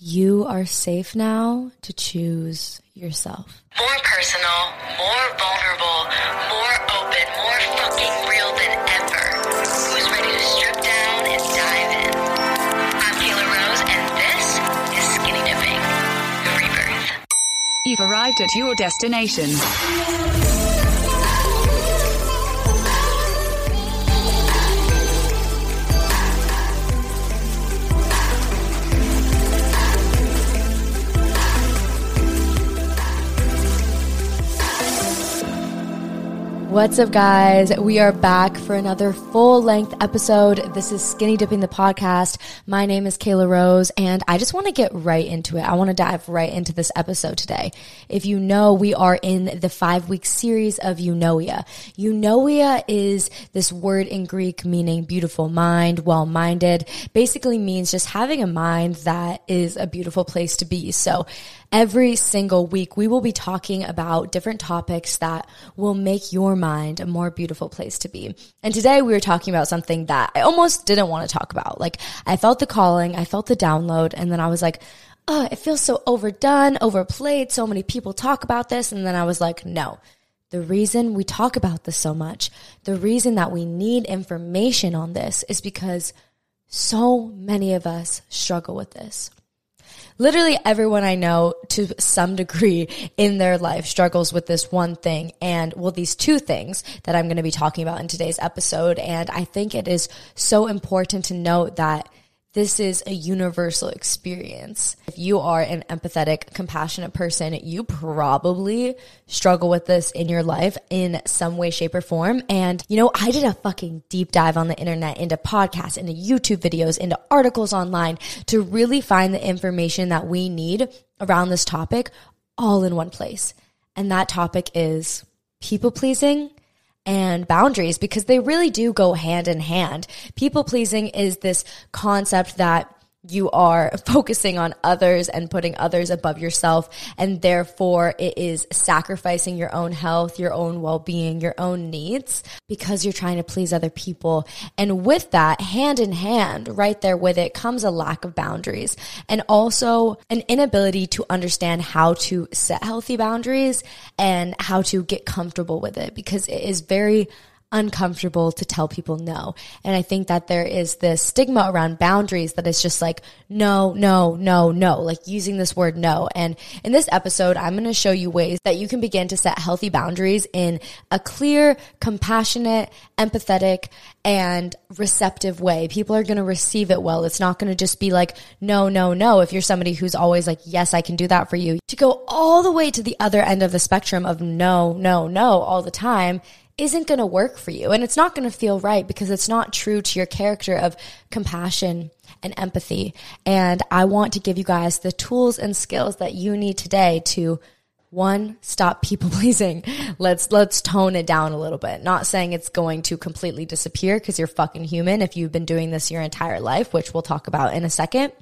You are safe now to choose yourself. More personal, more vulnerable, more open, more fucking real than ever. Who's ready to strip down and dive in? I'm Kayla Rose, and this is Skinny Dipping, rebirth. You've arrived at your destination. What's up, guys? We are back for another full length episode. This is Skinny Dipping the Podcast. My name is Kayla Rose, and I just want to get right into it. I want to dive right into this episode today. If you know, we are in the five week series of Eunoia. Eunoia is this word in Greek meaning beautiful mind, well minded, basically means just having a mind that is a beautiful place to be. So, Every single week, we will be talking about different topics that will make your mind a more beautiful place to be. And today we were talking about something that I almost didn't want to talk about. Like I felt the calling, I felt the download, and then I was like, oh, it feels so overdone, overplayed. So many people talk about this. And then I was like, no. The reason we talk about this so much, the reason that we need information on this is because so many of us struggle with this literally everyone I know to some degree in their life struggles with this one thing and well, these two things that I'm going to be talking about in today's episode. And I think it is so important to note that this is a universal experience. If you are an empathetic, compassionate person, you probably struggle with this in your life in some way, shape, or form. And, you know, I did a fucking deep dive on the internet into podcasts, into YouTube videos, into articles online to really find the information that we need around this topic all in one place. And that topic is people pleasing and boundaries because they really do go hand in hand. People pleasing is this concept that you are focusing on others and putting others above yourself. And therefore it is sacrificing your own health, your own well-being, your own needs because you're trying to please other people. And with that, hand in hand, right there with it comes a lack of boundaries and also an inability to understand how to set healthy boundaries and how to get comfortable with it because it is very uncomfortable to tell people no. And I think that there is this stigma around boundaries that is just like, no, no, no, no, like using this word no. And in this episode, I'm going to show you ways that you can begin to set healthy boundaries in a clear, compassionate, empathetic, and receptive way. People are going to receive it well. It's not going to just be like, no, no, no. If you're somebody who's always like, yes, I can do that for you, to go all the way to the other end of the spectrum of no, no, no all the time isn't going to work for you and it's not going to feel right because it's not true to your character of compassion and empathy. And I want to give you guys the tools and skills that you need today to one, stop people pleasing. Let's, let's tone it down a little bit. Not saying it's going to completely disappear because you're fucking human if you've been doing this your entire life, which we'll talk about in a second.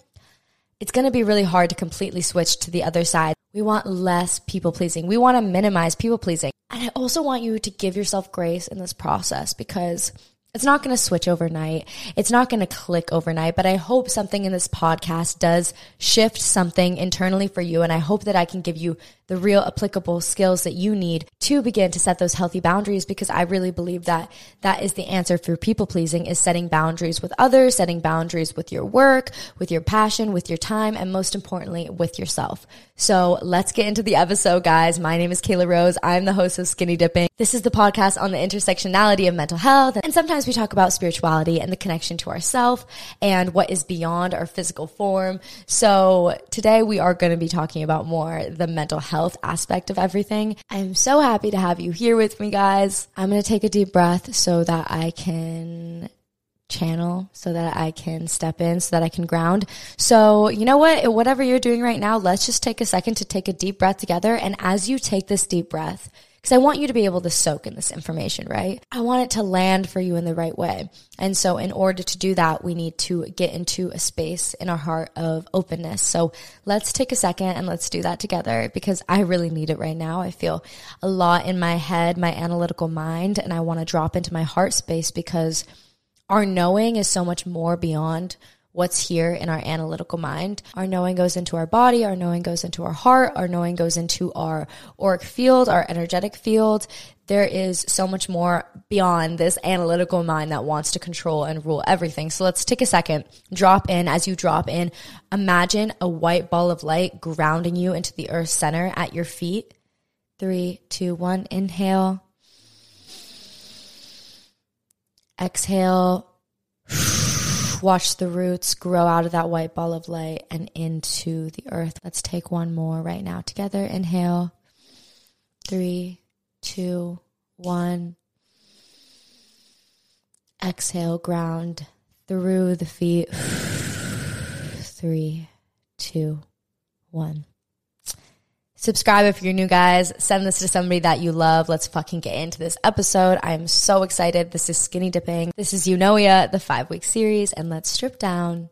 It's going to be really hard to completely switch to the other side We want less people pleasing. We want to minimize people pleasing. And I also want you to give yourself grace in this process because it's not going to switch overnight. It's not going to click overnight, but I hope something in this podcast does shift something internally for you. And I hope that I can give you the real applicable skills that you need to begin to set those healthy boundaries because I really believe that that is the answer for people pleasing is setting boundaries with others, setting boundaries with your work, with your passion, with your time, and most importantly, with yourself. So let's get into the episode, guys. My name is Kayla Rose. I'm the host of Skinny Dipping. This is the podcast on the intersectionality of mental health. And sometimes we talk about spirituality and the connection to ourself and what is beyond our physical form. So today we are going to be talking about more the mental health health aspect of everything. I'm so happy to have you here with me, guys. I'm going to take a deep breath so that I can channel so that I can step in, so that I can ground. So, you know what? Whatever you're doing right now, let's just take a second to take a deep breath together. And as you take this deep breath, because I want you to be able to soak in this information, right? I want it to land for you in the right way. And so, in order to do that, we need to get into a space in our heart of openness. So, let's take a second and let's do that together because I really need it right now. I feel a lot in my head, my analytical mind, and I want to drop into my heart space because our knowing is so much more beyond what's here in our analytical mind. Our knowing goes into our body, our knowing goes into our heart, our knowing goes into our auric field, our energetic field. There is so much more beyond this analytical mind that wants to control and rule everything. So let's take a second, drop in. As you drop in, imagine a white ball of light grounding you into the earth center at your feet. Three, two, one. Inhale. Exhale watch the roots grow out of that white ball of light and into the earth. Let's take one more right now together. Inhale. Three, two, one. Exhale, ground through the feet. Three, two, one. Subscribe if you're new, guys. Send this to somebody that you love. Let's fucking get into this episode. I'm so excited. This is Skinny Dipping. This is Eunoia, the five week series, and let's strip down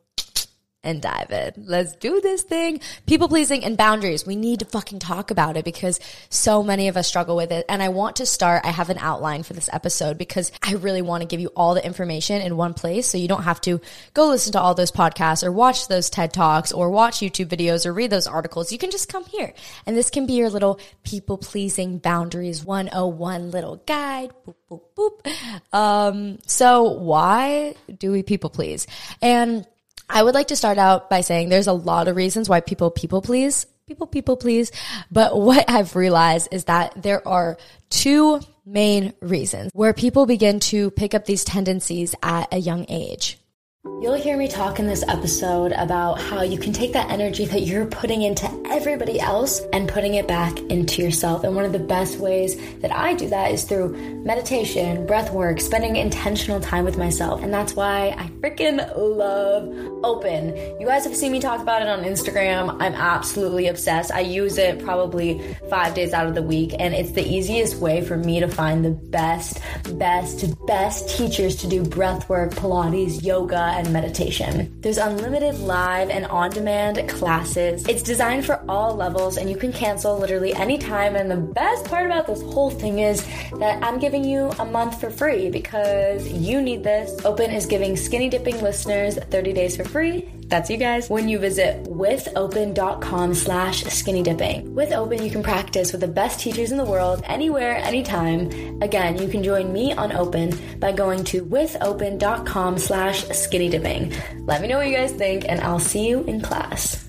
and dive in. Let's do this thing. People pleasing and boundaries. We need to fucking talk about it because so many of us struggle with it. And I want to start, I have an outline for this episode because I really want to give you all the information in one place so you don't have to go listen to all those podcasts or watch those TED Talks or watch YouTube videos or read those articles. You can just come here and this can be your little people pleasing boundaries 101 little guide. Boop, boop, boop. Um, so why do we people please? And I would like to start out by saying there's a lot of reasons why people people please, people people please. But what I've realized is that there are two main reasons where people begin to pick up these tendencies at a young age. You'll hear me talk in this episode about how you can take that energy that you're putting into everybody else and putting it back into yourself. And one of the best ways that I do that is through meditation, breath work, spending intentional time with myself. And that's why I freaking love Open. You guys have seen me talk about it on Instagram. I'm absolutely obsessed. I use it probably five days out of the week, and it's the easiest way for me to find the best, best, best teachers to do breath work, Pilates, yoga, and meditation. There's unlimited live and on demand classes. It's designed for all levels and you can cancel literally anytime. And the best part about this whole thing is that I'm giving you a month for free because you need this. Open is giving skinny dipping listeners 30 days for free that's you guys. When you visit withopen.com slash skinny dipping. With Open, you can practice with the best teachers in the world, anywhere, anytime. Again, you can join me on Open by going to withopen.com slash skinny dipping. Let me know what you guys think, and I'll see you in class.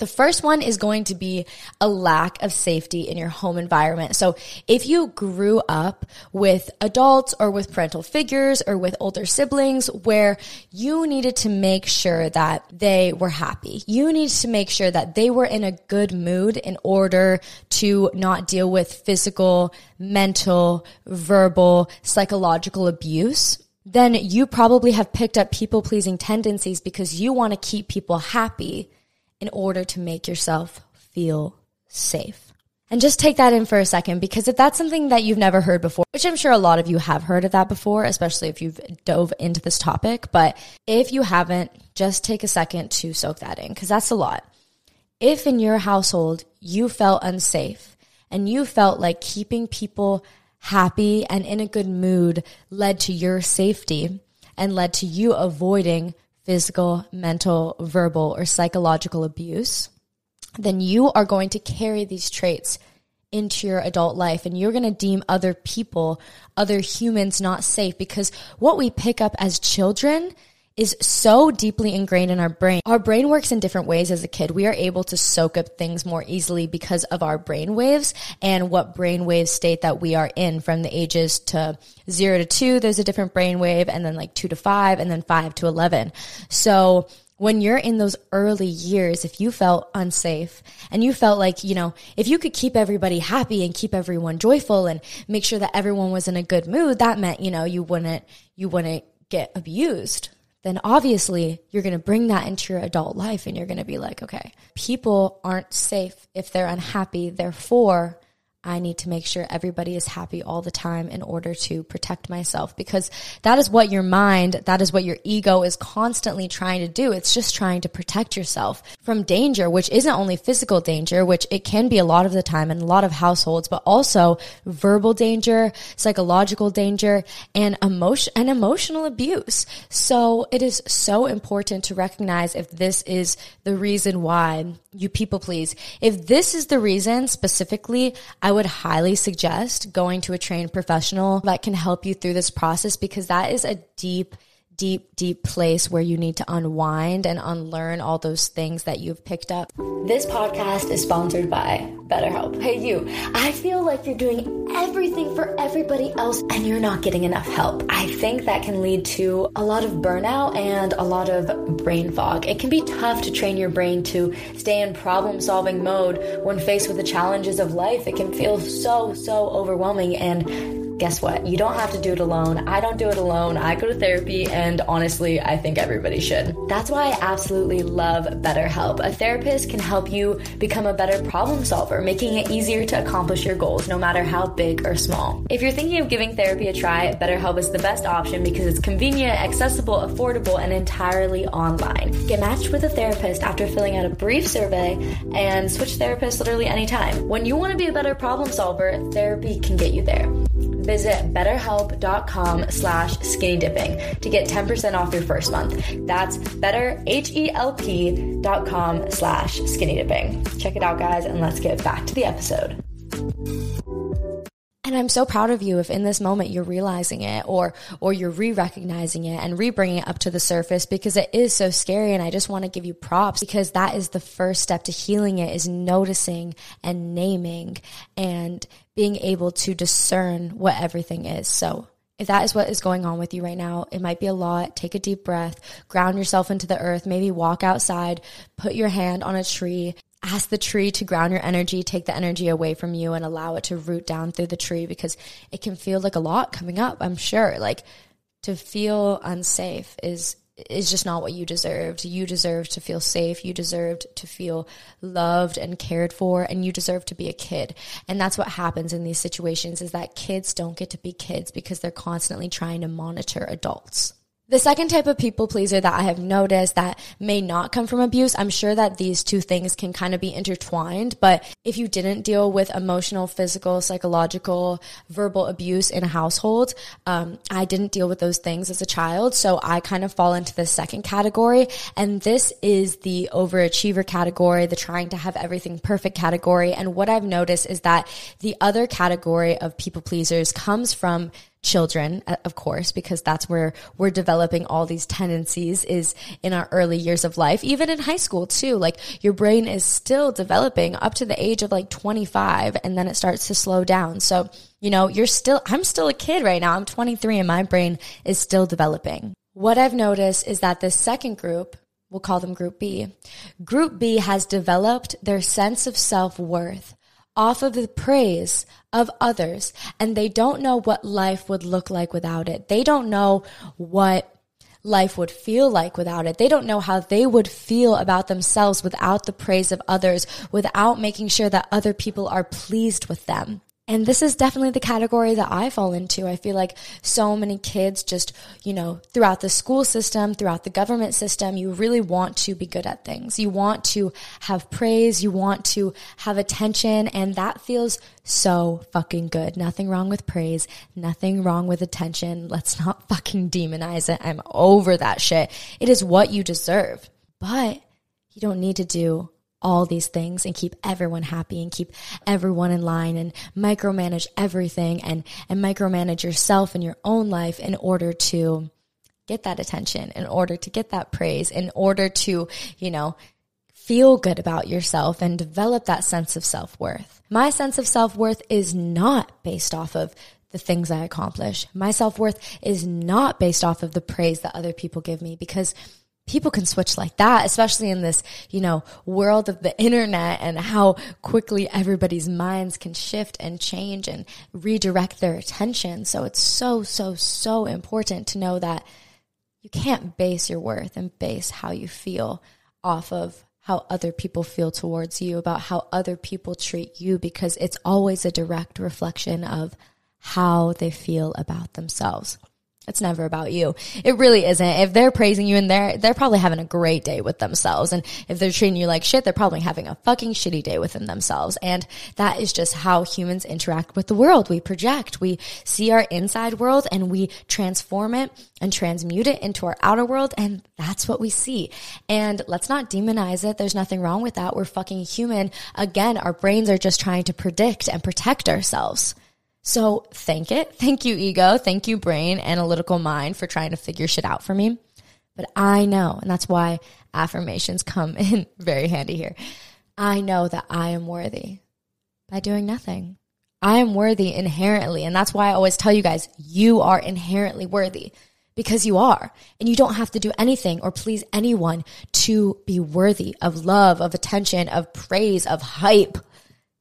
The first one is going to be a lack of safety in your home environment. So if you grew up with adults or with parental figures or with older siblings where you needed to make sure that they were happy, you needed to make sure that they were in a good mood in order to not deal with physical, mental, verbal, psychological abuse then you probably have picked up people pleasing tendencies because you want to keep people happy in order to make yourself feel safe. And just take that in for a second because if that's something that you've never heard before, which I'm sure a lot of you have heard of that before, especially if you've dove into this topic, but if you haven't, just take a second to soak that in because that's a lot. if in your household you felt unsafe and you felt like keeping people happy and in a good mood led to your safety and led to you avoiding physical, mental, verbal, or psychological abuse, then you are going to carry these traits into your adult life and you're going to deem other people, other humans not safe because what we pick up as children is so deeply ingrained in our brain. Our brain works in different ways as a kid. We are able to soak up things more easily because of our brain waves and what brain wave state that we are in from the ages to zero to two. There's a different brain wave and then like two to five and then five to 11. So when you're in those early years, if you felt unsafe and you felt like, you know, if you could keep everybody happy and keep everyone joyful and make sure that everyone was in a good mood, that meant, you know, you wouldn't, you wouldn't get abused. Then obviously you're going to bring that into your adult life and you're going to be like, okay, people aren't safe if they're unhappy. Therefore, I need to make sure everybody is happy all the time in order to protect myself because that is what your mind, that is what your ego is constantly trying to do. It's just trying to protect yourself from danger, which isn't only physical danger, which it can be a lot of the time in a lot of households, but also verbal danger, psychological danger, and emotion and emotional abuse. So it is so important to recognize if this is the reason why you people please. If this is the reason specifically, would highly suggest going to a trained professional that can help you through this process because that is a deep deep, deep place where you need to unwind and unlearn all those things that you've picked up. This podcast is sponsored by BetterHelp. Hey, you, I feel like you're doing everything for everybody else and you're not getting enough help. I think that can lead to a lot of burnout and a lot of brain fog. It can be tough to train your brain to stay in problem solving mode when faced with the challenges of life. It can feel so, so overwhelming and guess what? You don't have to do it alone. I don't do it alone. I go to therapy, and honestly, I think everybody should. That's why I absolutely love BetterHelp. A therapist can help you become a better problem solver, making it easier to accomplish your goals, no matter how big or small. If you're thinking of giving therapy a try, BetterHelp is the best option because it's convenient, accessible, affordable, and entirely online. Get matched with a therapist after filling out a brief survey and switch therapists literally anytime. When you want to be a better problem solver, therapy can get you there visit betterhelp.com slash skinny dipping to get 10% off your first month. That's betterhelp.com slash skinny dipping. Check it out, guys, and let's get back to the episode. And I'm so proud of you if in this moment you're realizing it or or you're re-recognizing it and re-bringing it up to the surface because it is so scary and I just want to give you props because that is the first step to healing it is noticing and naming and being able to discern what everything is. So if that is what is going on with you right now, it might be a lot. Take a deep breath, ground yourself into the earth, maybe walk outside, put your hand on a tree, ask the tree to ground your energy, take the energy away from you and allow it to root down through the tree because it can feel like a lot coming up, I'm sure. Like to feel unsafe is is just not what you deserved. You deserved to feel safe. You deserved to feel loved and cared for and you deserve to be a kid. And that's what happens in these situations is that kids don't get to be kids because they're constantly trying to monitor adults. The second type of people pleaser that I have noticed that may not come from abuse, I'm sure that these two things can kind of be intertwined. But if you didn't deal with emotional, physical, psychological, verbal abuse in a household, um, I didn't deal with those things as a child. So I kind of fall into the second category. And this is the overachiever category, the trying to have everything perfect category. And what I've noticed is that the other category of people pleasers comes from children, uh, of course, because that's where we're developing all these tendencies is in our early years of life, even in high school too. Like your brain is still developing up to the age of like 25 and then it starts to slow down. So, you know, you're still, I'm still a kid right now. I'm 23 and my brain is still developing. What I've noticed is that this second group, we'll call them group B, group B has developed their sense of self worth off of the praise of others and they don't know what life would look like without it. They don't know what life would feel like without it. They don't know how they would feel about themselves without the praise of others, without making sure that other people are pleased with them. And this is definitely the category that I fall into. I feel like so many kids just, you know, throughout the school system, throughout the government system, you really want to be good at things. You want to have praise. You want to have attention. And that feels so fucking good. Nothing wrong with praise. Nothing wrong with attention. Let's not fucking demonize it. I'm over that shit. It is what you deserve. But you don't need to do all these things and keep everyone happy and keep everyone in line and micromanage everything and, and micromanage yourself and your own life in order to get that attention, in order to get that praise, in order to, you know, feel good about yourself and develop that sense of self worth. My sense of self worth is not based off of the things I accomplish. My self worth is not based off of the praise that other people give me because people can switch like that, especially in this, you know, world of the internet and how quickly everybody's minds can shift and change and redirect their attention. So it's so, so, so important to know that you can't base your worth and base how you feel off of how other people feel towards you, about how other people treat you, because it's always a direct reflection of how they feel about themselves. It's never about you. It really isn't. If they're praising you and they're, they're probably having a great day with themselves. And if they're treating you like shit, they're probably having a fucking shitty day within themselves. And that is just how humans interact with the world. We project, we see our inside world and we transform it and transmute it into our outer world. And that's what we see. And let's not demonize it. There's nothing wrong with that. We're fucking human. Again, our brains are just trying to predict and protect ourselves. So thank it. Thank you, ego. Thank you, brain, analytical mind for trying to figure shit out for me. But I know, and that's why affirmations come in very handy here. I know that I am worthy by doing nothing. I am worthy inherently. And that's why I always tell you guys, you are inherently worthy because you are. And you don't have to do anything or please anyone to be worthy of love, of attention, of praise, of hype.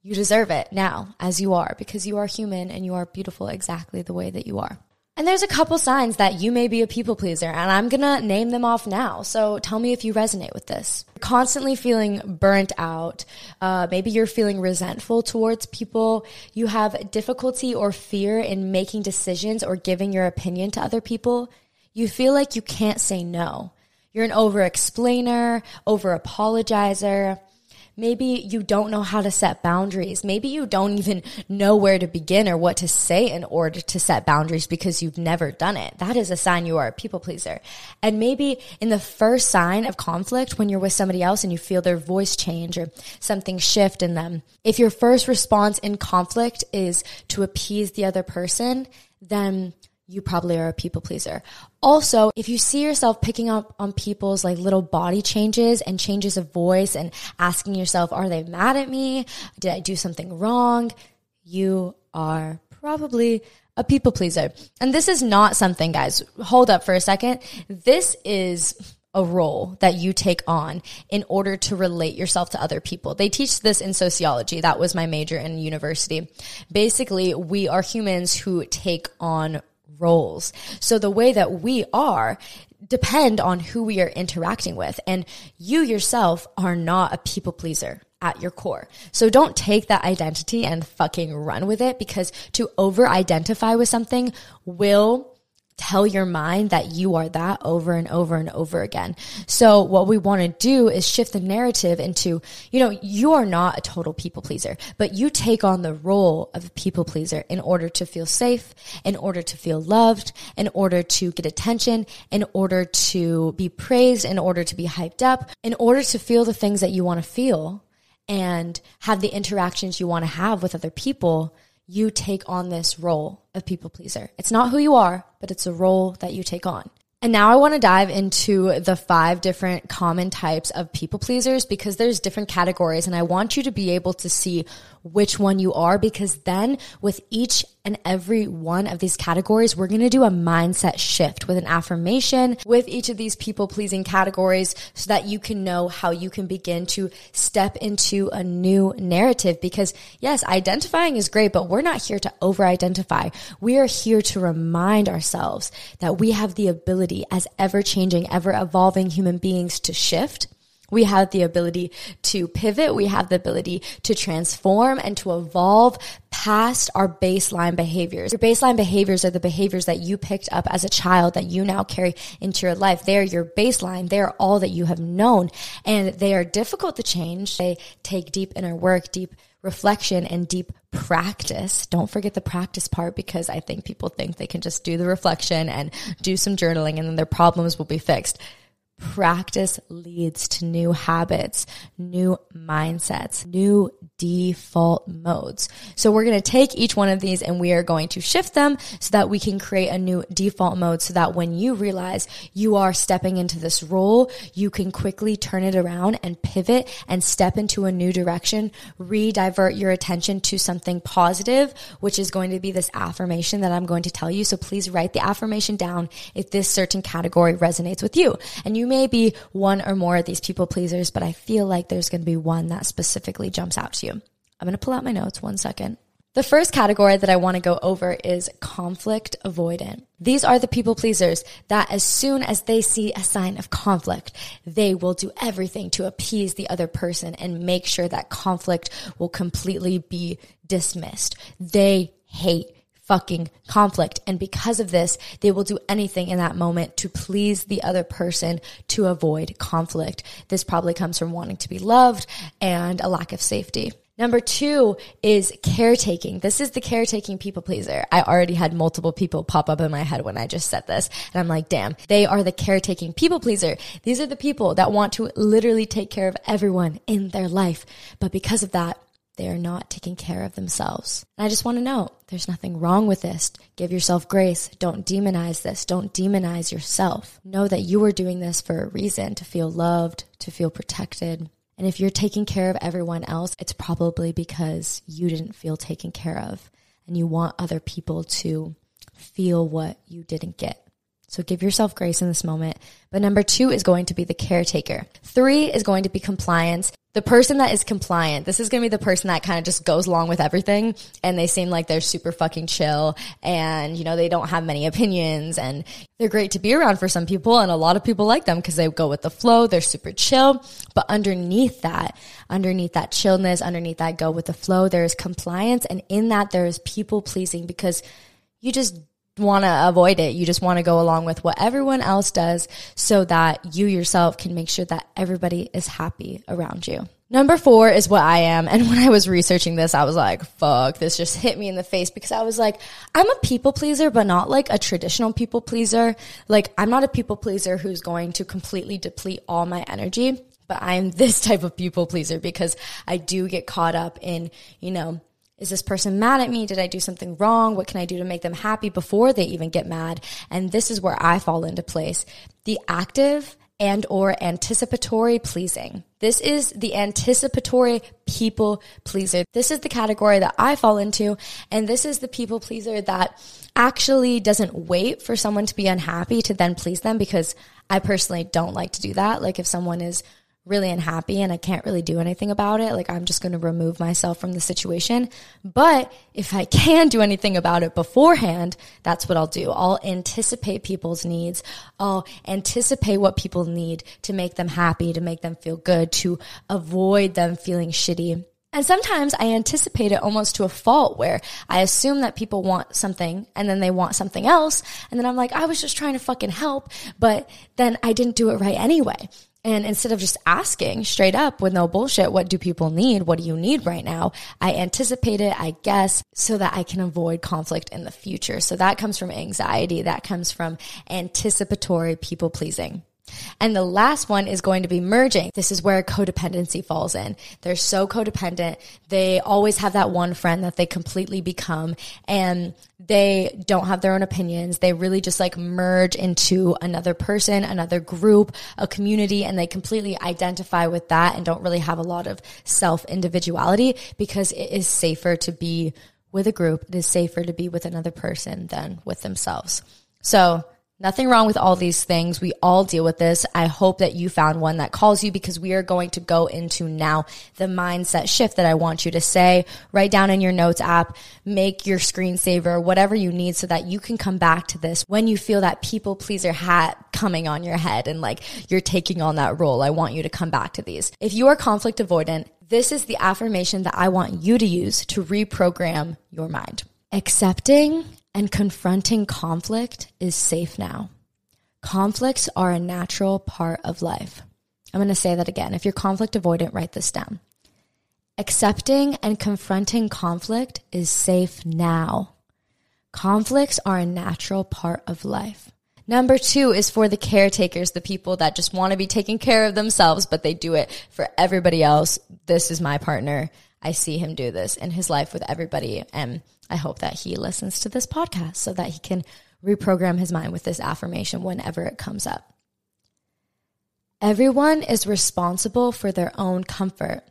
You deserve it now as you are because you are human and you are beautiful exactly the way that you are. And there's a couple signs that you may be a people pleaser, and I'm gonna name them off now. So tell me if you resonate with this. Constantly feeling burnt out. Uh, maybe you're feeling resentful towards people. You have difficulty or fear in making decisions or giving your opinion to other people. You feel like you can't say no. You're an over explainer, over apologizer. Maybe you don't know how to set boundaries. Maybe you don't even know where to begin or what to say in order to set boundaries because you've never done it. That is a sign you are a people pleaser. And maybe in the first sign of conflict, when you're with somebody else and you feel their voice change or something shift in them, if your first response in conflict is to appease the other person, then you probably are a people pleaser. Also, if you see yourself picking up on people's like little body changes and changes of voice and asking yourself, are they mad at me? Did I do something wrong? You are probably a people pleaser. And this is not something, guys, hold up for a second. This is a role that you take on in order to relate yourself to other people. They teach this in sociology. That was my major in university. Basically, we are humans who take on roles. So the way that we are depend on who we are interacting with. And you yourself are not a people pleaser at your core. So don't take that identity and fucking run with it because to over identify with something will tell your mind that you are that over and over and over again. So what we want to do is shift the narrative into, you know, you are not a total people pleaser, but you take on the role of a people pleaser in order to feel safe, in order to feel loved, in order to get attention, in order to be praised, in order to be hyped up, in order to feel the things that you want to feel and have the interactions you want to have with other people you take on this role of people pleaser. It's not who you are, but it's a role that you take on. And now I want to dive into the five different common types of people pleasers because there's different categories and I want you to be able to see which one you are because then with each and every one of these categories, we're going to do a mindset shift with an affirmation with each of these people pleasing categories so that you can know how you can begin to step into a new narrative. Because yes, identifying is great, but we're not here to over identify. We are here to remind ourselves that we have the ability as ever changing, ever evolving human beings to shift We have the ability to pivot. We have the ability to transform and to evolve past our baseline behaviors. Your baseline behaviors are the behaviors that you picked up as a child that you now carry into your life. They are your baseline. They are all that you have known and they are difficult to change. They take deep inner work, deep reflection and deep practice. Don't forget the practice part because I think people think they can just do the reflection and do some journaling and then their problems will be fixed practice leads to new habits, new mindsets, new default modes. So we're going to take each one of these and we are going to shift them so that we can create a new default mode so that when you realize you are stepping into this role, you can quickly turn it around and pivot and step into a new direction, re-divert your attention to something positive, which is going to be this affirmation that I'm going to tell you. So please write the affirmation down if this certain category resonates with you. And you may be one or more of these people pleasers, but I feel like there's going to be one that specifically jumps out to you. I'm going to pull out my notes one second. The first category that I want to go over is conflict avoidant. These are the people pleasers that as soon as they see a sign of conflict, they will do everything to appease the other person and make sure that conflict will completely be dismissed. They hate fucking conflict. And because of this, they will do anything in that moment to please the other person to avoid conflict. This probably comes from wanting to be loved and a lack of safety. Number two is caretaking. This is the caretaking people pleaser. I already had multiple people pop up in my head when I just said this. And I'm like, damn, they are the caretaking people pleaser. These are the people that want to literally take care of everyone in their life. But because of that, they are not taking care of themselves. And I just want to know there's nothing wrong with this. Give yourself grace. Don't demonize this. Don't demonize yourself. Know that you are doing this for a reason to feel loved, to feel protected. And if you're taking care of everyone else, it's probably because you didn't feel taken care of and you want other people to feel what you didn't get. So give yourself grace in this moment. But number two is going to be the caretaker. Three is going to be compliance. The person that is compliant, this is going to be the person that kind of just goes along with everything and they seem like they're super fucking chill and, you know, they don't have many opinions and they're great to be around for some people and a lot of people like them because they go with the flow. They're super chill. But underneath that, underneath that chillness, underneath that go with the flow, there is compliance and in that there is people pleasing because you just want to avoid it. You just want to go along with what everyone else does so that you yourself can make sure that everybody is happy around you. Number four is what I am. And when I was researching this, I was like, fuck, this just hit me in the face because I was like, I'm a people pleaser, but not like a traditional people pleaser. Like, I'm not a people pleaser who's going to completely deplete all my energy, but I'm this type of people pleaser because I do get caught up in, you know, is this person mad at me? Did I do something wrong? What can I do to make them happy before they even get mad? And this is where I fall into place. The active and or anticipatory pleasing. This is the anticipatory people pleaser. This is the category that I fall into. And this is the people pleaser that actually doesn't wait for someone to be unhappy to then please them because I personally don't like to do that. Like if someone is really unhappy and I can't really do anything about it. Like I'm just going to remove myself from the situation. But if I can do anything about it beforehand, that's what I'll do. I'll anticipate people's needs. I'll anticipate what people need to make them happy, to make them feel good, to avoid them feeling shitty. And sometimes I anticipate it almost to a fault where I assume that people want something and then they want something else. And then I'm like, I was just trying to fucking help, but then I didn't do it right anyway. And instead of just asking straight up with no bullshit, what do people need? What do you need right now? I anticipate it, I guess, so that I can avoid conflict in the future. So that comes from anxiety. That comes from anticipatory people pleasing. And the last one is going to be merging. This is where codependency falls in. They're so codependent. They always have that one friend that they completely become and they don't have their own opinions. They really just like merge into another person, another group, a community, and they completely identify with that and don't really have a lot of self individuality because it is safer to be with a group. It is safer to be with another person than with themselves. So Nothing wrong with all these things. We all deal with this. I hope that you found one that calls you because we are going to go into now the mindset shift that I want you to say. Write down in your notes app, make your screensaver, whatever you need so that you can come back to this when you feel that people pleaser hat coming on your head and like you're taking on that role. I want you to come back to these. If you are conflict avoidant, this is the affirmation that I want you to use to reprogram your mind. Accepting and confronting conflict is safe now. Conflicts are a natural part of life. I'm going to say that again. If you're conflict avoidant, write this down. Accepting and confronting conflict is safe now. Conflicts are a natural part of life. Number two is for the caretakers, the people that just want to be taking care of themselves, but they do it for everybody else. This is my partner. I see him do this in his life with everybody. And I hope that he listens to this podcast so that he can reprogram his mind with this affirmation whenever it comes up. Everyone is responsible for their own comfort.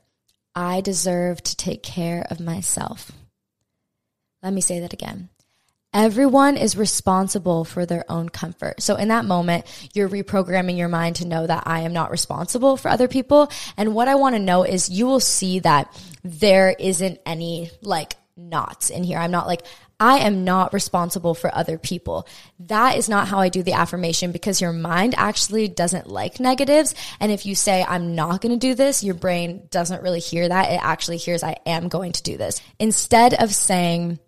I deserve to take care of myself. Let me say that again. Everyone is responsible for their own comfort. So in that moment, you're reprogramming your mind to know that I am not responsible for other people. And what I want to know is you will see that there isn't any like knots in here. I'm not like, I am not responsible for other people. That is not how I do the affirmation because your mind actually doesn't like negatives. And if you say, I'm not going to do this, your brain doesn't really hear that. It actually hears, I am going to do this. Instead of saying,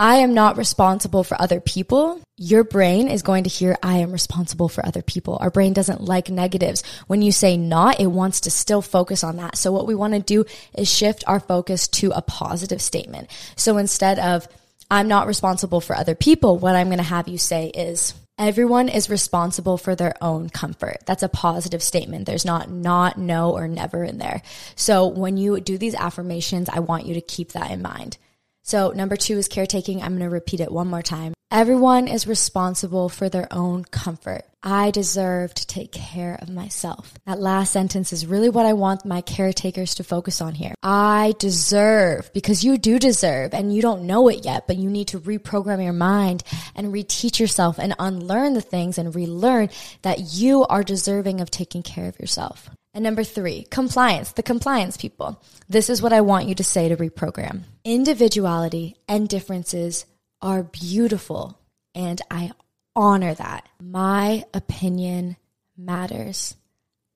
I am not responsible for other people, your brain is going to hear, I am responsible for other people. Our brain doesn't like negatives. When you say not, it wants to still focus on that. So what we want to do is shift our focus to a positive statement. So instead of, I'm not responsible for other people, what I'm going to have you say is, Everyone is responsible for their own comfort. That's a positive statement. There's not not, no, or never in there. So when you do these affirmations, I want you to keep that in mind. So number two is caretaking. I'm going to repeat it one more time. Everyone is responsible for their own comfort. I deserve to take care of myself. That last sentence is really what I want my caretakers to focus on here. I deserve because you do deserve and you don't know it yet, but you need to reprogram your mind and reteach yourself and unlearn the things and relearn that you are deserving of taking care of yourself. And number three, compliance, the compliance people. This is what I want you to say to reprogram. Individuality and differences are beautiful, and I honor that. My opinion matters.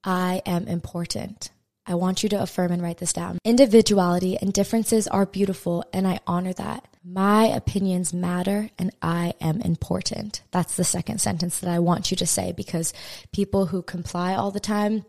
I am important. I want you to affirm and write this down. Individuality and differences are beautiful, and I honor that. My opinions matter, and I am important. That's the second sentence that I want you to say because people who comply all the time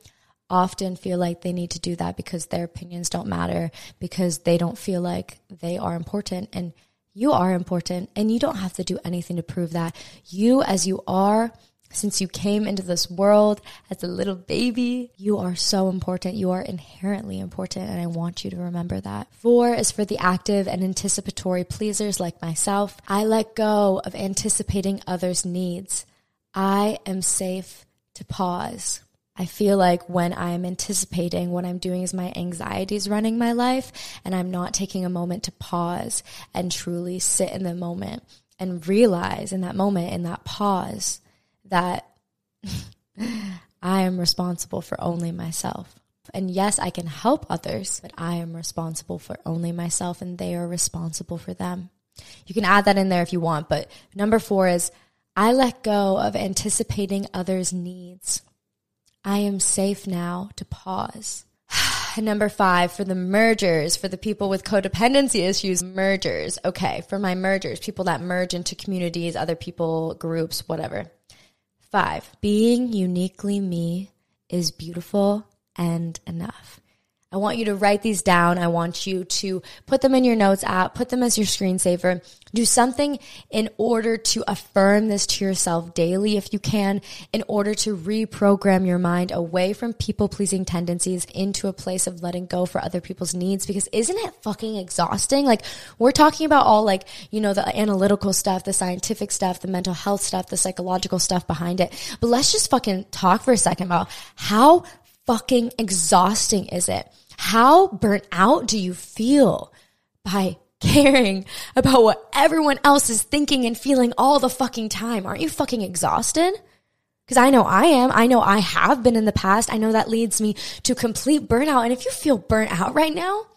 often feel like they need to do that because their opinions don't matter, because they don't feel like they are important. And you are important, and you don't have to do anything to prove that. You, as you are, since you came into this world as a little baby, you are so important. You are inherently important, and I want you to remember that. Four is for the active and anticipatory pleasers like myself. I let go of anticipating others' needs. I am safe to pause. I feel like when I'm anticipating, what I'm doing is my anxiety is running my life and I'm not taking a moment to pause and truly sit in the moment and realize in that moment, in that pause, that I am responsible for only myself. And yes, I can help others, but I am responsible for only myself and they are responsible for them. You can add that in there if you want, but number four is I let go of anticipating others' needs. I am safe now to pause. Number five, for the mergers, for the people with codependency issues, mergers. Okay, for my mergers, people that merge into communities, other people, groups, whatever. Five, being uniquely me is beautiful and enough. I want you to write these down. I want you to put them in your notes app, put them as your screensaver. Do something in order to affirm this to yourself daily if you can, in order to reprogram your mind away from people pleasing tendencies into a place of letting go for other people's needs. Because isn't it fucking exhausting? Like we're talking about all like, you know, the analytical stuff, the scientific stuff, the mental health stuff, the psychological stuff behind it. But let's just fucking talk for a second about how fucking exhausting is it? How burnt out do you feel by caring about what everyone else is thinking and feeling all the fucking time. Aren't you fucking exhausted? Because I know I am. I know I have been in the past. I know that leads me to complete burnout. And if you feel burnt out right now,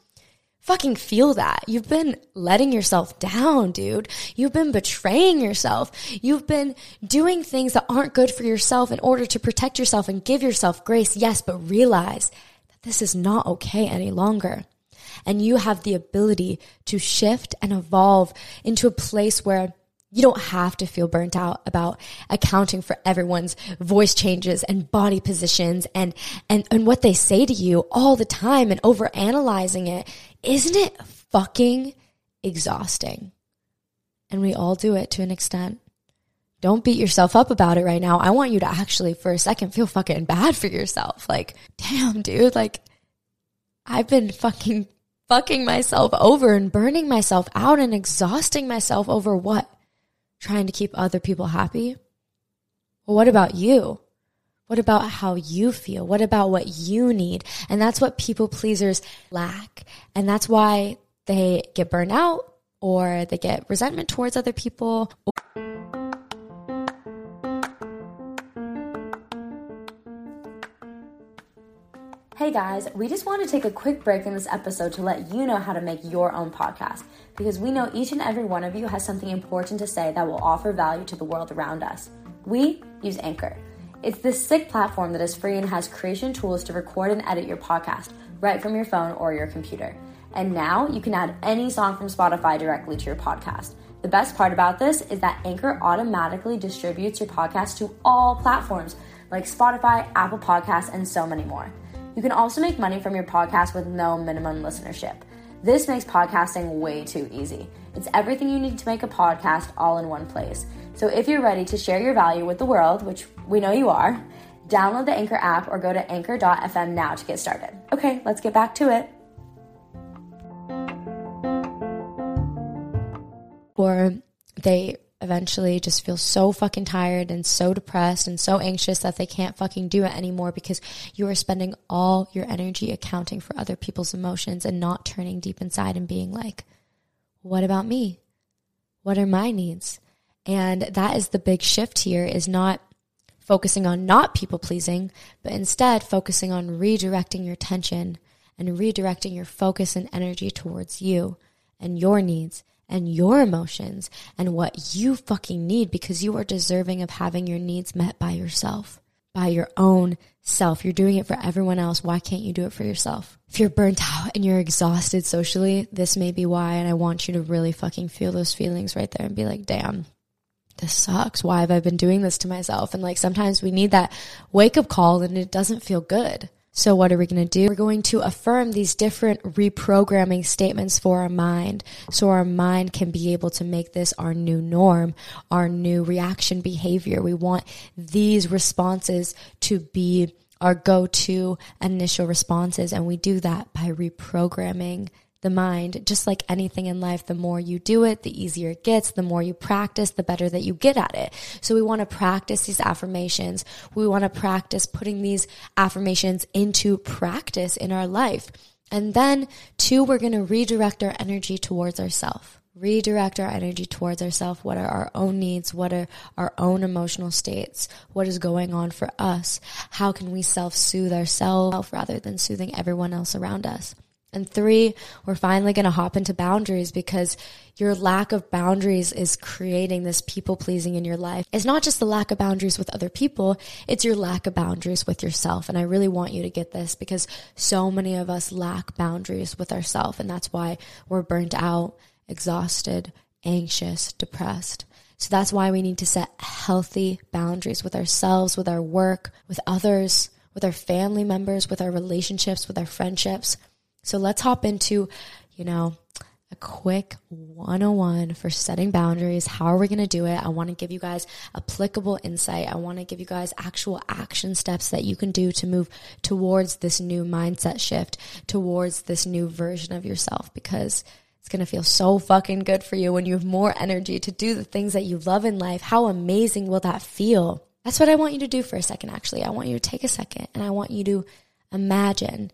fucking feel that. You've been letting yourself down, dude. You've been betraying yourself. You've been doing things that aren't good for yourself in order to protect yourself and give yourself grace. Yes, but realize that this is not okay any longer. And you have the ability to shift and evolve into a place where you don't have to feel burnt out about accounting for everyone's voice changes and body positions and, and, and what they say to you all the time and over analyzing it. Isn't it fucking exhausting? And we all do it to an extent. Don't beat yourself up about it right now. I want you to actually, for a second, feel fucking bad for yourself. Like, damn, dude, like, I've been fucking fucking myself over and burning myself out and exhausting myself over what? Trying to keep other people happy? Well, what about you? What about how you feel? What about what you need? And that's what people pleasers lack. And that's why they get burned out or they get resentment towards other people. Hey guys, we just want to take a quick break in this episode to let you know how to make your own podcast because we know each and every one of you has something important to say that will offer value to the world around us. We use Anchor. It's this sick platform that is free and has creation tools to record and edit your podcast right from your phone or your computer. And now you can add any song from Spotify directly to your podcast. The best part about this is that Anchor automatically distributes your podcast to all platforms like Spotify, Apple Podcasts, and so many more. You can also make money from your podcast with no minimum listenership. This makes podcasting way too easy. It's everything you need to make a podcast all in one place. So if you're ready to share your value with the world, which we know you are, download the Anchor app or go to anchor.fm now to get started. Okay, let's get back to it. Or they eventually just feel so fucking tired and so depressed and so anxious that they can't fucking do it anymore because you are spending all your energy accounting for other people's emotions and not turning deep inside and being like, what about me? What are my needs? And that is the big shift here is not focusing on not people pleasing, but instead focusing on redirecting your attention and redirecting your focus and energy towards you and your needs and your emotions and what you fucking need because you are deserving of having your needs met by yourself, by your own self. You're doing it for everyone else. Why can't you do it for yourself? If you're burnt out and you're exhausted socially, this may be why. And I want you to really fucking feel those feelings right there and be like, damn, this sucks. Why have I been doing this to myself? And like sometimes we need that wake up call and it doesn't feel good. So what are we going to do? We're going to affirm these different reprogramming statements for our mind so our mind can be able to make this our new norm, our new reaction behavior. We want these responses to be our go-to initial responses and we do that by reprogramming the mind, just like anything in life, the more you do it, the easier it gets. The more you practice, the better that you get at it. So we want to practice these affirmations. We want to practice putting these affirmations into practice in our life. And then two, we're going to redirect our energy towards ourselves. Redirect our energy towards ourselves. What are our own needs? What are our own emotional states? What is going on for us? How can we self soothe ourselves rather than soothing everyone else around us? And three, we're finally going to hop into boundaries because your lack of boundaries is creating this people pleasing in your life. It's not just the lack of boundaries with other people, it's your lack of boundaries with yourself. And I really want you to get this because so many of us lack boundaries with ourselves. And that's why we're burnt out, exhausted, anxious, depressed. So that's why we need to set healthy boundaries with ourselves, with our work, with others, with our family members, with our relationships, with our friendships. So let's hop into, you know, a quick 101 for setting boundaries. How are we going to do it? I want to give you guys applicable insight. I want to give you guys actual action steps that you can do to move towards this new mindset shift, towards this new version of yourself because it's going to feel so fucking good for you when you have more energy to do the things that you love in life. How amazing will that feel? That's what I want you to do for a second, actually. I want you to take a second and I want you to imagine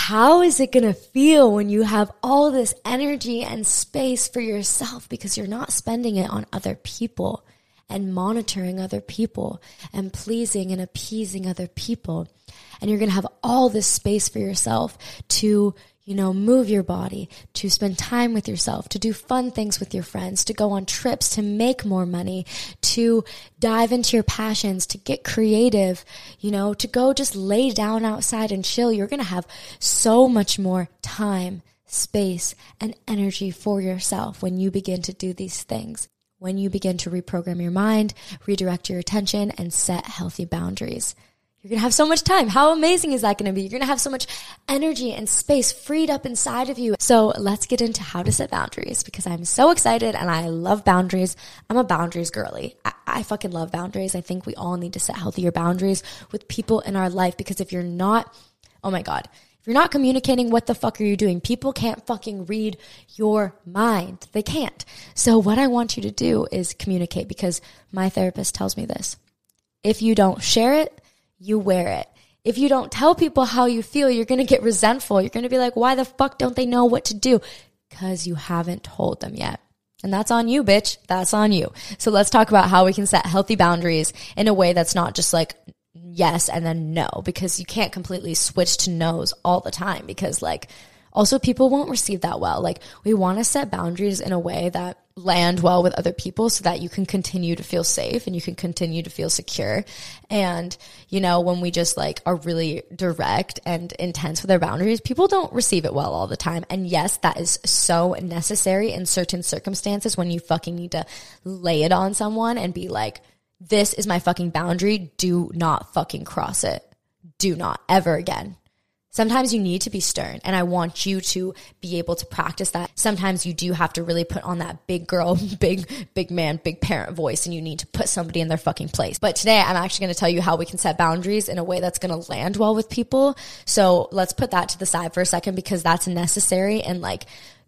how is it going to feel when you have all this energy and space for yourself because you're not spending it on other people and monitoring other people and pleasing and appeasing other people. And you're going to have all this space for yourself to you know, move your body, to spend time with yourself, to do fun things with your friends, to go on trips, to make more money, to dive into your passions, to get creative, you know, to go just lay down outside and chill. You're going to have so much more time, space, and energy for yourself when you begin to do these things. When you begin to reprogram your mind, redirect your attention, and set healthy boundaries. You're going to have so much time. How amazing is that going to be? You're going to have so much energy and space freed up inside of you. So let's get into how to set boundaries because I'm so excited and I love boundaries. I'm a boundaries girly. I, I fucking love boundaries. I think we all need to set healthier boundaries with people in our life because if you're not, oh my God, if you're not communicating, what the fuck are you doing? People can't fucking read your mind. They can't. So what I want you to do is communicate because my therapist tells me this. If you don't share it, you wear it. If you don't tell people how you feel, you're going to get resentful. You're going to be like, why the fuck don't they know what to do? Because you haven't told them yet. And that's on you, bitch. That's on you. So let's talk about how we can set healthy boundaries in a way that's not just like yes and then no, because you can't completely switch to no's all the time because like also people won't receive that well. Like we want to set boundaries in a way that land well with other people so that you can continue to feel safe and you can continue to feel secure. And, you know, when we just like are really direct and intense with our boundaries, people don't receive it well all the time. And yes, that is so necessary in certain circumstances when you fucking need to lay it on someone and be like, this is my fucking boundary. Do not fucking cross it. Do not ever again. Sometimes you need to be stern and I want you to be able to practice that. Sometimes you do have to really put on that big girl, big, big man, big parent voice and you need to put somebody in their fucking place. But today I'm actually going to tell you how we can set boundaries in a way that's going to land well with people. So let's put that to the side for a second because that's necessary and like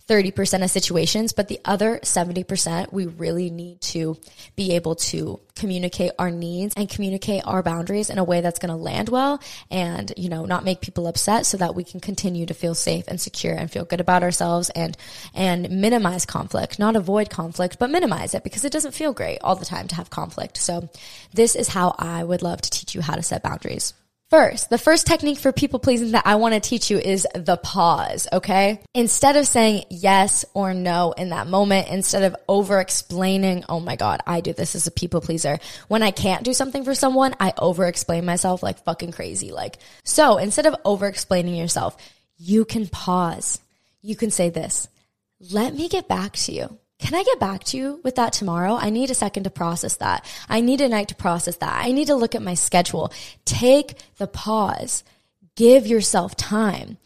30% of situations, but the other 70%, we really need to be able to communicate our needs and communicate our boundaries in a way that's going to land well and, you know, not make people upset so that we can continue to feel safe and secure and feel good about ourselves and, and minimize conflict, not avoid conflict, but minimize it because it doesn't feel great all the time to have conflict. So this is how I would love to teach you how to set boundaries. First, the first technique for people pleasing that I want to teach you is the pause, okay? Instead of saying yes or no in that moment, instead of over explaining, oh my God, I do this as a people pleaser. When I can't do something for someone, I over explain myself like fucking crazy. Like, so instead of over explaining yourself, you can pause. You can say this, let me get back to you. Can I get back to you with that tomorrow? I need a second to process that. I need a night to process that. I need to look at my schedule. Take the pause. Give yourself time.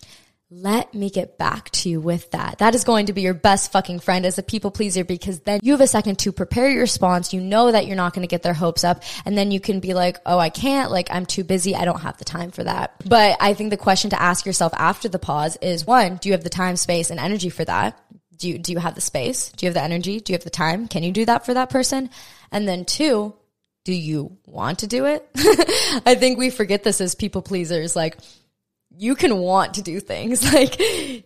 Let me get back to you with that. That is going to be your best fucking friend as a people pleaser because then you have a second to prepare your response. You know that you're not going to get their hopes up. And then you can be like, oh, I can't. Like, I'm too busy. I don't have the time for that. But I think the question to ask yourself after the pause is one, do you have the time, space, and energy for that? Do you, do you have the space? Do you have the energy? Do you have the time? Can you do that for that person? And then two, do you want to do it? I think we forget this as people pleasers. Like, you can want to do things. Like,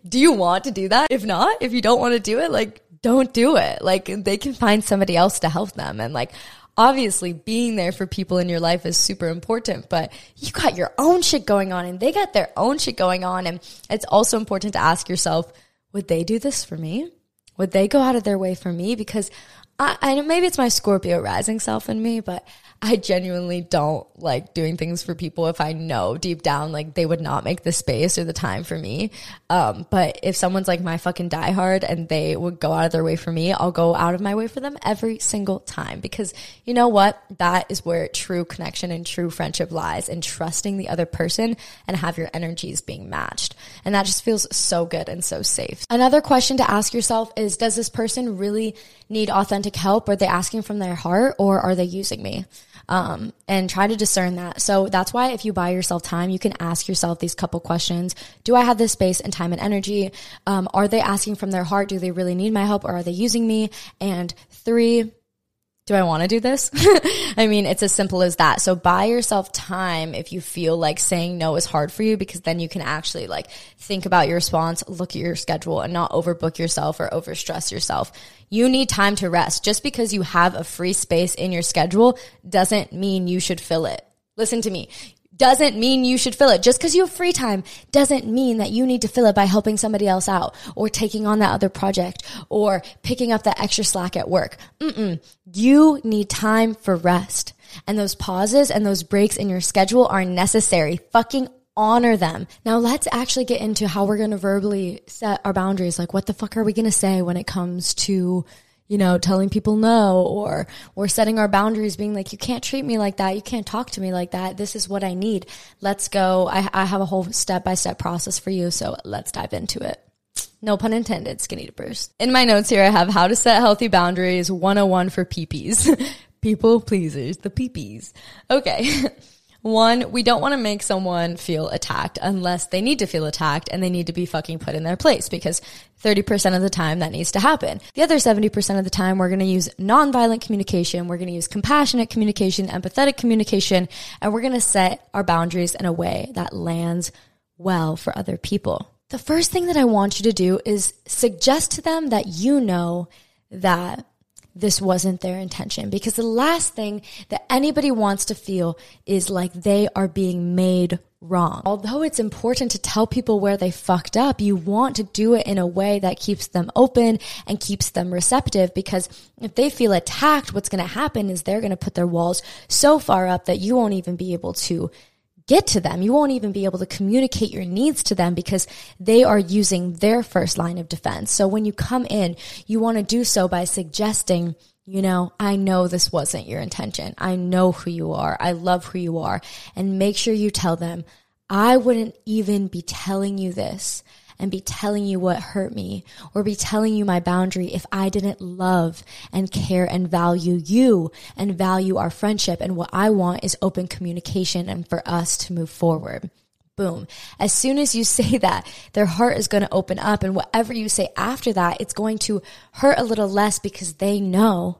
do you want to do that? If not, if you don't want to do it, like, don't do it. Like, they can find somebody else to help them. And like, obviously being there for people in your life is super important, but you got your own shit going on and they got their own shit going on. And it's also important to ask yourself, would they do this for me? Would they go out of their way for me? Because I, maybe it's my Scorpio rising self in me, but I genuinely don't like doing things for people if I know deep down like they would not make the space or the time for me. Um, but if someone's like my fucking diehard and they would go out of their way for me, I'll go out of my way for them every single time because you know what? That is where true connection and true friendship lies in trusting the other person and have your energies being matched. And that just feels so good and so safe. Another question to ask yourself is, does this person really need authentic help? Are they asking from their heart or are they using me? um, and try to discern that. So that's why if you buy yourself time, you can ask yourself these couple questions. Do I have the space and time and energy? Um, are they asking from their heart? Do they really need my help or are they using me? And three, do I want to do this? I mean, it's as simple as that. So buy yourself time if you feel like saying no is hard for you because then you can actually like think about your response, look at your schedule and not overbook yourself or overstress yourself. You need time to rest. Just because you have a free space in your schedule doesn't mean you should fill it. Listen to me doesn't mean you should fill it. Just because you have free time doesn't mean that you need to fill it by helping somebody else out or taking on that other project or picking up that extra slack at work. Mm-mm. You need time for rest. And those pauses and those breaks in your schedule are necessary. Fucking honor them. Now let's actually get into how we're going to verbally set our boundaries. Like what the fuck are we going to say when it comes to you know, telling people no or or setting our boundaries, being like, you can't treat me like that, you can't talk to me like that. This is what I need. Let's go. I, I have a whole step by step process for you, so let's dive into it. No pun intended, skinny dippers. In my notes here, I have how to set healthy boundaries 101 for peepees. People pleasers, the peepees. Okay. One, we don't want to make someone feel attacked unless they need to feel attacked and they need to be fucking put in their place because 30% of the time that needs to happen. The other 70% of the time, we're going to use nonviolent communication. We're going to use compassionate communication, empathetic communication, and we're going to set our boundaries in a way that lands well for other people. The first thing that I want you to do is suggest to them that you know that this wasn't their intention. Because the last thing that anybody wants to feel is like they are being made wrong. Although it's important to tell people where they fucked up, you want to do it in a way that keeps them open and keeps them receptive because if they feel attacked, what's going to happen is they're going to put their walls so far up that you won't even be able to get to them. You won't even be able to communicate your needs to them because they are using their first line of defense. So when you come in, you want to do so by suggesting, you know, I know this wasn't your intention. I know who you are. I love who you are. And make sure you tell them, I wouldn't even be telling you this and be telling you what hurt me or be telling you my boundary if I didn't love and care and value you and value our friendship. And what I want is open communication and for us to move forward. Boom. As soon as you say that, their heart is going to open up. And whatever you say after that, it's going to hurt a little less because they know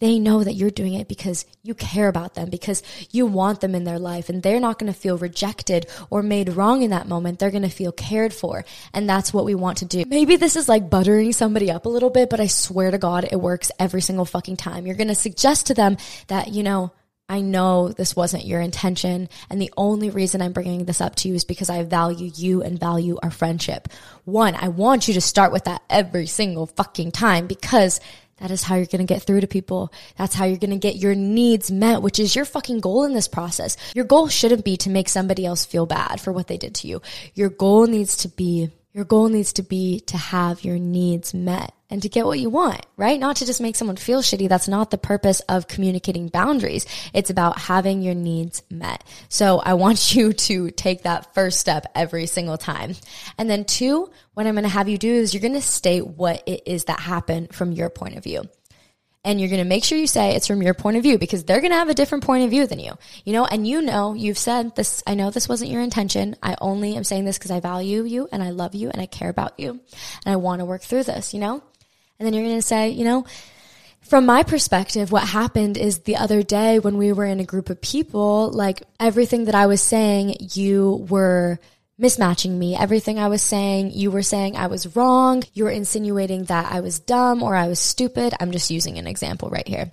they know that you're doing it because you care about them, because you want them in their life, and they're not going to feel rejected or made wrong in that moment. They're going to feel cared for. And that's what we want to do. Maybe this is like buttering somebody up a little bit, but I swear to God, it works every single fucking time. You're going to suggest to them that, you know, I know this wasn't your intention. And the only reason I'm bringing this up to you is because I value you and value our friendship. One, I want you to start with that every single fucking time because that is how you're going to get through to people. That's how you're going to get your needs met, which is your fucking goal in this process. Your goal shouldn't be to make somebody else feel bad for what they did to you. Your goal needs to be your goal needs to be to have your needs met and to get what you want, right? Not to just make someone feel shitty. That's not the purpose of communicating boundaries. It's about having your needs met. So I want you to take that first step every single time. And then two, what I'm going to have you do is you're going to state what it is that happened from your point of view and you're going to make sure you say it's from your point of view because they're going to have a different point of view than you, you know, and you know, you've said this, I know this wasn't your intention. I only am saying this because I value you and I love you and I care about you and I want to work through this, you know? And then you're going to say, you know, from my perspective, what happened is the other day when we were in a group of people, like everything that I was saying, you were mismatching me. Everything I was saying, you were saying I was wrong. You were insinuating that I was dumb or I was stupid. I'm just using an example right here.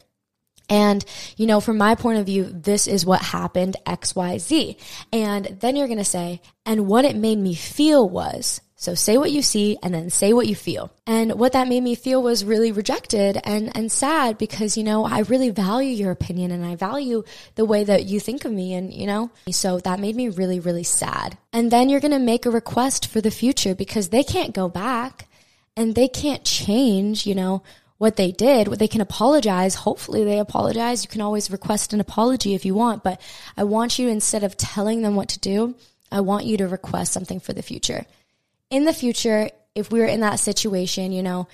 And, you know, from my point of view, this is what happened X, Y, Z. And then you're going to say, and what it made me feel was, so say what you see and then say what you feel. And what that made me feel was really rejected and, and sad because, you know, I really value your opinion and I value the way that you think of me and, you know, so that made me really, really sad. And then you're going to make a request for the future because they can't go back and they can't change, you know, what they did. They can apologize. Hopefully they apologize. You can always request an apology if you want, but I want you instead of telling them what to do, I want you to request something for the future in the future, if we were in that situation, you know,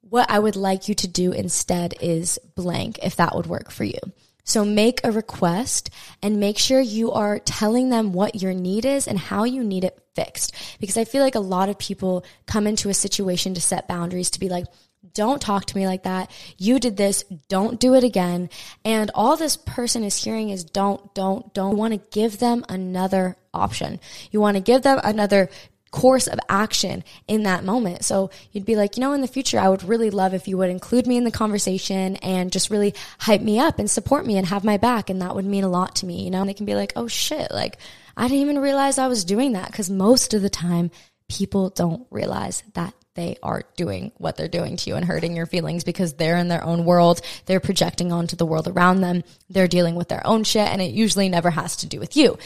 what I would like you to do instead is blank, if that would work for you. So make a request and make sure you are telling them what your need is and how you need it fixed. Because I feel like a lot of people come into a situation to set boundaries to be like, Don't talk to me like that. You did this. Don't do it again. And all this person is hearing is don't, don't, don't. You want to give them another option. You want to give them another course of action in that moment. So you'd be like, you know, in the future, I would really love if you would include me in the conversation and just really hype me up and support me and have my back. And that would mean a lot to me, you know, and they can be like, oh shit, like I didn't even realize I was doing that. Cause most of the time people don't realize that they are doing what they're doing to you and hurting your feelings because they're in their own world. They're projecting onto the world around them. They're dealing with their own shit and it usually never has to do with you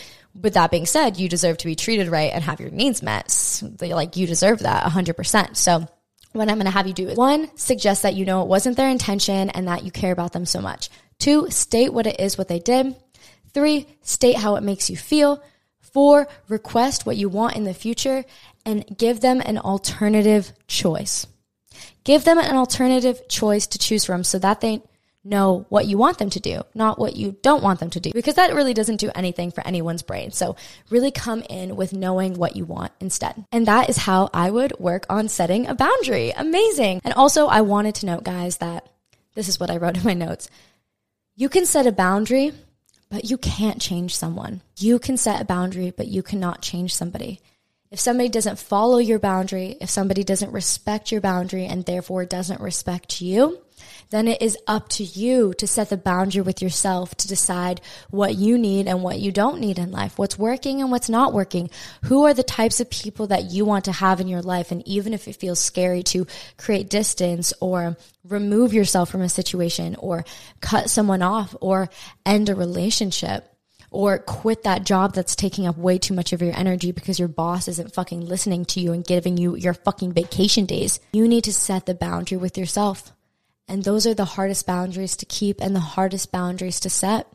with that being said, you deserve to be treated right and have your needs met. They, like you deserve that 100%. So what I'm going to have you do is one, suggest that you know it wasn't their intention and that you care about them so much. Two, state what it is what they did. Three, state how it makes you feel. Four, request what you want in the future and give them an alternative choice. Give them an alternative choice to choose from so that they know what you want them to do, not what you don't want them to do, because that really doesn't do anything for anyone's brain. So really come in with knowing what you want instead. And that is how I would work on setting a boundary. Amazing. And also I wanted to note guys that this is what I wrote in my notes. You can set a boundary, but you can't change someone. You can set a boundary, but you cannot change somebody. If somebody doesn't follow your boundary, if somebody doesn't respect your boundary and therefore doesn't respect you, then it is up to you to set the boundary with yourself to decide what you need and what you don't need in life, what's working and what's not working. Who are the types of people that you want to have in your life? And even if it feels scary to create distance or remove yourself from a situation or cut someone off or end a relationship, or quit that job that's taking up way too much of your energy because your boss isn't fucking listening to you and giving you your fucking vacation days. You need to set the boundary with yourself. And those are the hardest boundaries to keep and the hardest boundaries to set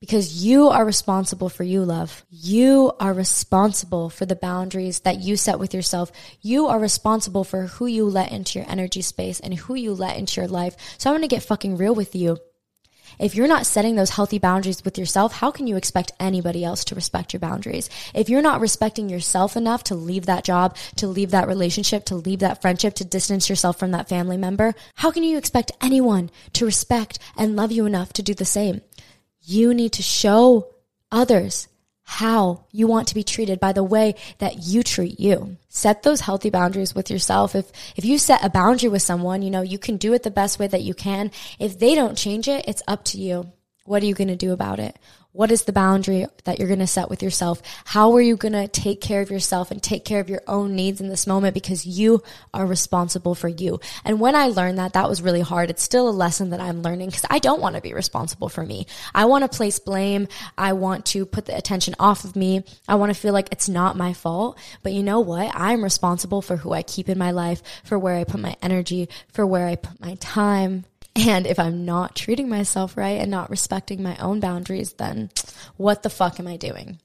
because you are responsible for you, love. You are responsible for the boundaries that you set with yourself. You are responsible for who you let into your energy space and who you let into your life. So I'm going to get fucking real with you. If you're not setting those healthy boundaries with yourself, how can you expect anybody else to respect your boundaries? If you're not respecting yourself enough to leave that job, to leave that relationship, to leave that friendship, to distance yourself from that family member, how can you expect anyone to respect and love you enough to do the same? You need to show others how you want to be treated by the way that you treat you. Set those healthy boundaries with yourself. If, if you set a boundary with someone, you know, you can do it the best way that you can. If they don't change it, it's up to you. What are you going to do about it? What is the boundary that you're going to set with yourself? How are you going to take care of yourself and take care of your own needs in this moment because you are responsible for you? And when I learned that, that was really hard. It's still a lesson that I'm learning because I don't want to be responsible for me. I want to place blame. I want to put the attention off of me. I want to feel like it's not my fault. But you know what? I'm responsible for who I keep in my life, for where I put my energy, for where I put my time, and if I'm not treating myself right and not respecting my own boundaries, then what the fuck am I doing?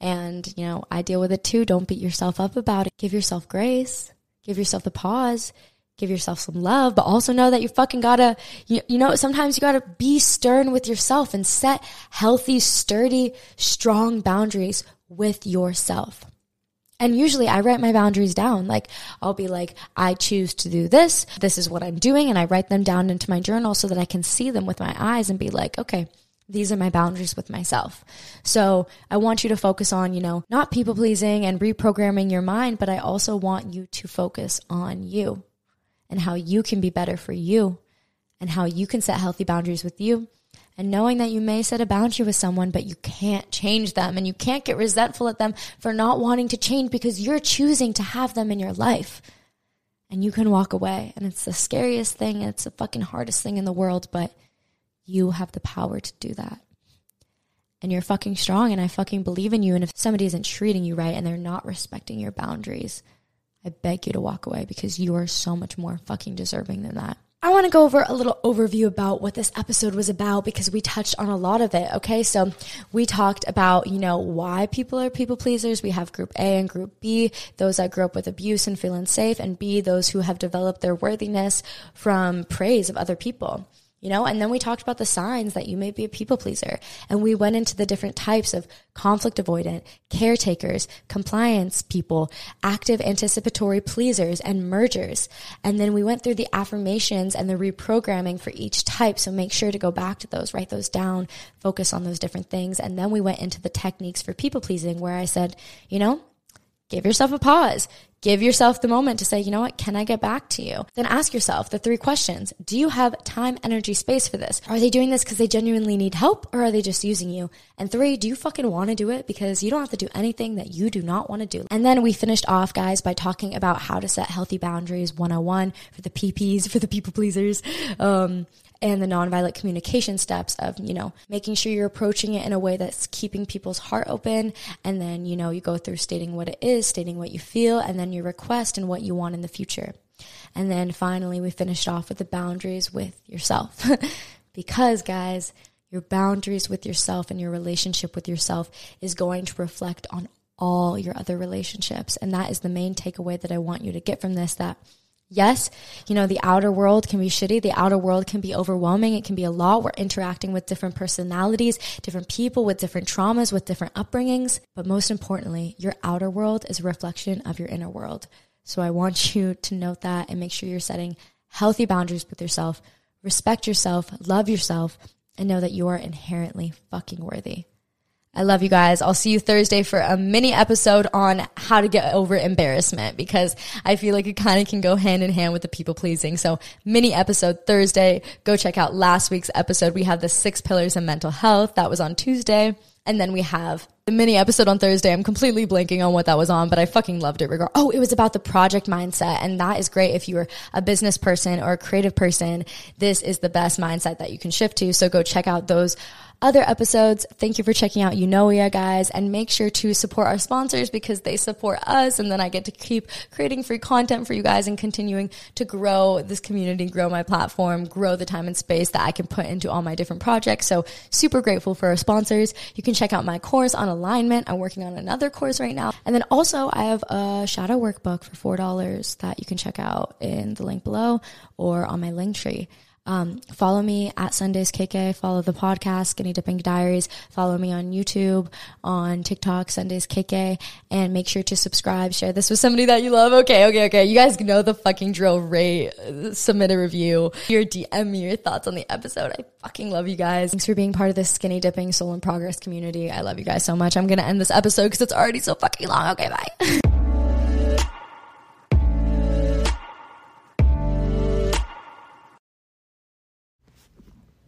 And, you know, I deal with it too. Don't beat yourself up about it. Give yourself grace. Give yourself the pause. Give yourself some love, but also know that you fucking gotta, you, you know, sometimes you gotta be stern with yourself and set healthy, sturdy, strong boundaries with yourself. And usually I write my boundaries down. Like I'll be like, I choose to do this. This is what I'm doing. And I write them down into my journal so that I can see them with my eyes and be like, okay, these are my boundaries with myself. So I want you to focus on, you know, not people pleasing and reprogramming your mind, but I also want you to focus on you and how you can be better for you and how you can set healthy boundaries with you and knowing that you may set a boundary with someone, but you can't change them and you can't get resentful at them for not wanting to change because you're choosing to have them in your life. And you can walk away. And it's the scariest thing. And It's the fucking hardest thing in the world, but you have the power to do that. And you're fucking strong and I fucking believe in you. And if somebody isn't treating you right and they're not respecting your boundaries, I beg you to walk away because you are so much more fucking deserving than that. I want to go over a little overview about what this episode was about because we touched on a lot of it. Okay. So we talked about, you know, why people are people pleasers. We have group A and group B, those that grew up with abuse and feel unsafe, and B, those who have developed their worthiness from praise of other people. You know? And then we talked about the signs that you may be a people pleaser. And we went into the different types of conflict avoidant, caretakers, compliance people, active anticipatory pleasers, and mergers. And then we went through the affirmations and the reprogramming for each type. So make sure to go back to those, write those down, focus on those different things. And then we went into the techniques for people pleasing where I said, you know, give yourself a pause. Give yourself the moment to say, you know what, can I get back to you? Then ask yourself the three questions. Do you have time, energy, space for this? Are they doing this because they genuinely need help or are they just using you? And three, do you fucking want to do it? Because you don't have to do anything that you do not want to do. And then we finished off, guys, by talking about how to set healthy boundaries 101 for the PPs, for the people pleasers. Um, and the nonviolent communication steps of, you know, making sure you're approaching it in a way that's keeping people's heart open. And then, you know, you go through stating what it is, stating what you feel, and then your request and what you want in the future. And then finally, we finished off with the boundaries with yourself. because, guys, your boundaries with yourself and your relationship with yourself is going to reflect on all your other relationships. And that is the main takeaway that I want you to get from this that Yes, you know, the outer world can be shitty. The outer world can be overwhelming. It can be a lot. We're interacting with different personalities, different people with different traumas, with different upbringings. But most importantly, your outer world is a reflection of your inner world. So I want you to note that and make sure you're setting healthy boundaries with yourself. Respect yourself, love yourself, and know that you are inherently fucking worthy. I love you guys. I'll see you Thursday for a mini episode on how to get over embarrassment because I feel like it kind of can go hand in hand with the people pleasing. So mini episode Thursday. Go check out last week's episode. We have the six pillars of mental health. That was on Tuesday. And then we have the mini episode on Thursday. I'm completely blanking on what that was on, but I fucking loved it. Regard. Oh, it was about the project mindset. And that is great if you're a business person or a creative person. This is the best mindset that you can shift to. So go check out those other episodes. Thank you for checking out Unoia, guys, and make sure to support our sponsors because they support us. And then I get to keep creating free content for you guys and continuing to grow this community, grow my platform, grow the time and space that I can put into all my different projects. So super grateful for our sponsors. You can check out my course on alignment. I'm working on another course right now. And then also I have a shadow workbook for $4 that you can check out in the link below or on my link tree. Um, follow me at Sundays KK. Follow the podcast Skinny Dipping Diaries. Follow me on YouTube, on TikTok, Sundays KK, and make sure to subscribe. Share this with somebody that you love. Okay, okay, okay. You guys know the fucking drill. Rate, submit a review, your DM me your thoughts on the episode. I fucking love you guys. Thanks for being part of this Skinny Dipping Soul in Progress community. I love you guys so much. I'm gonna end this episode because it's already so fucking long. Okay, bye.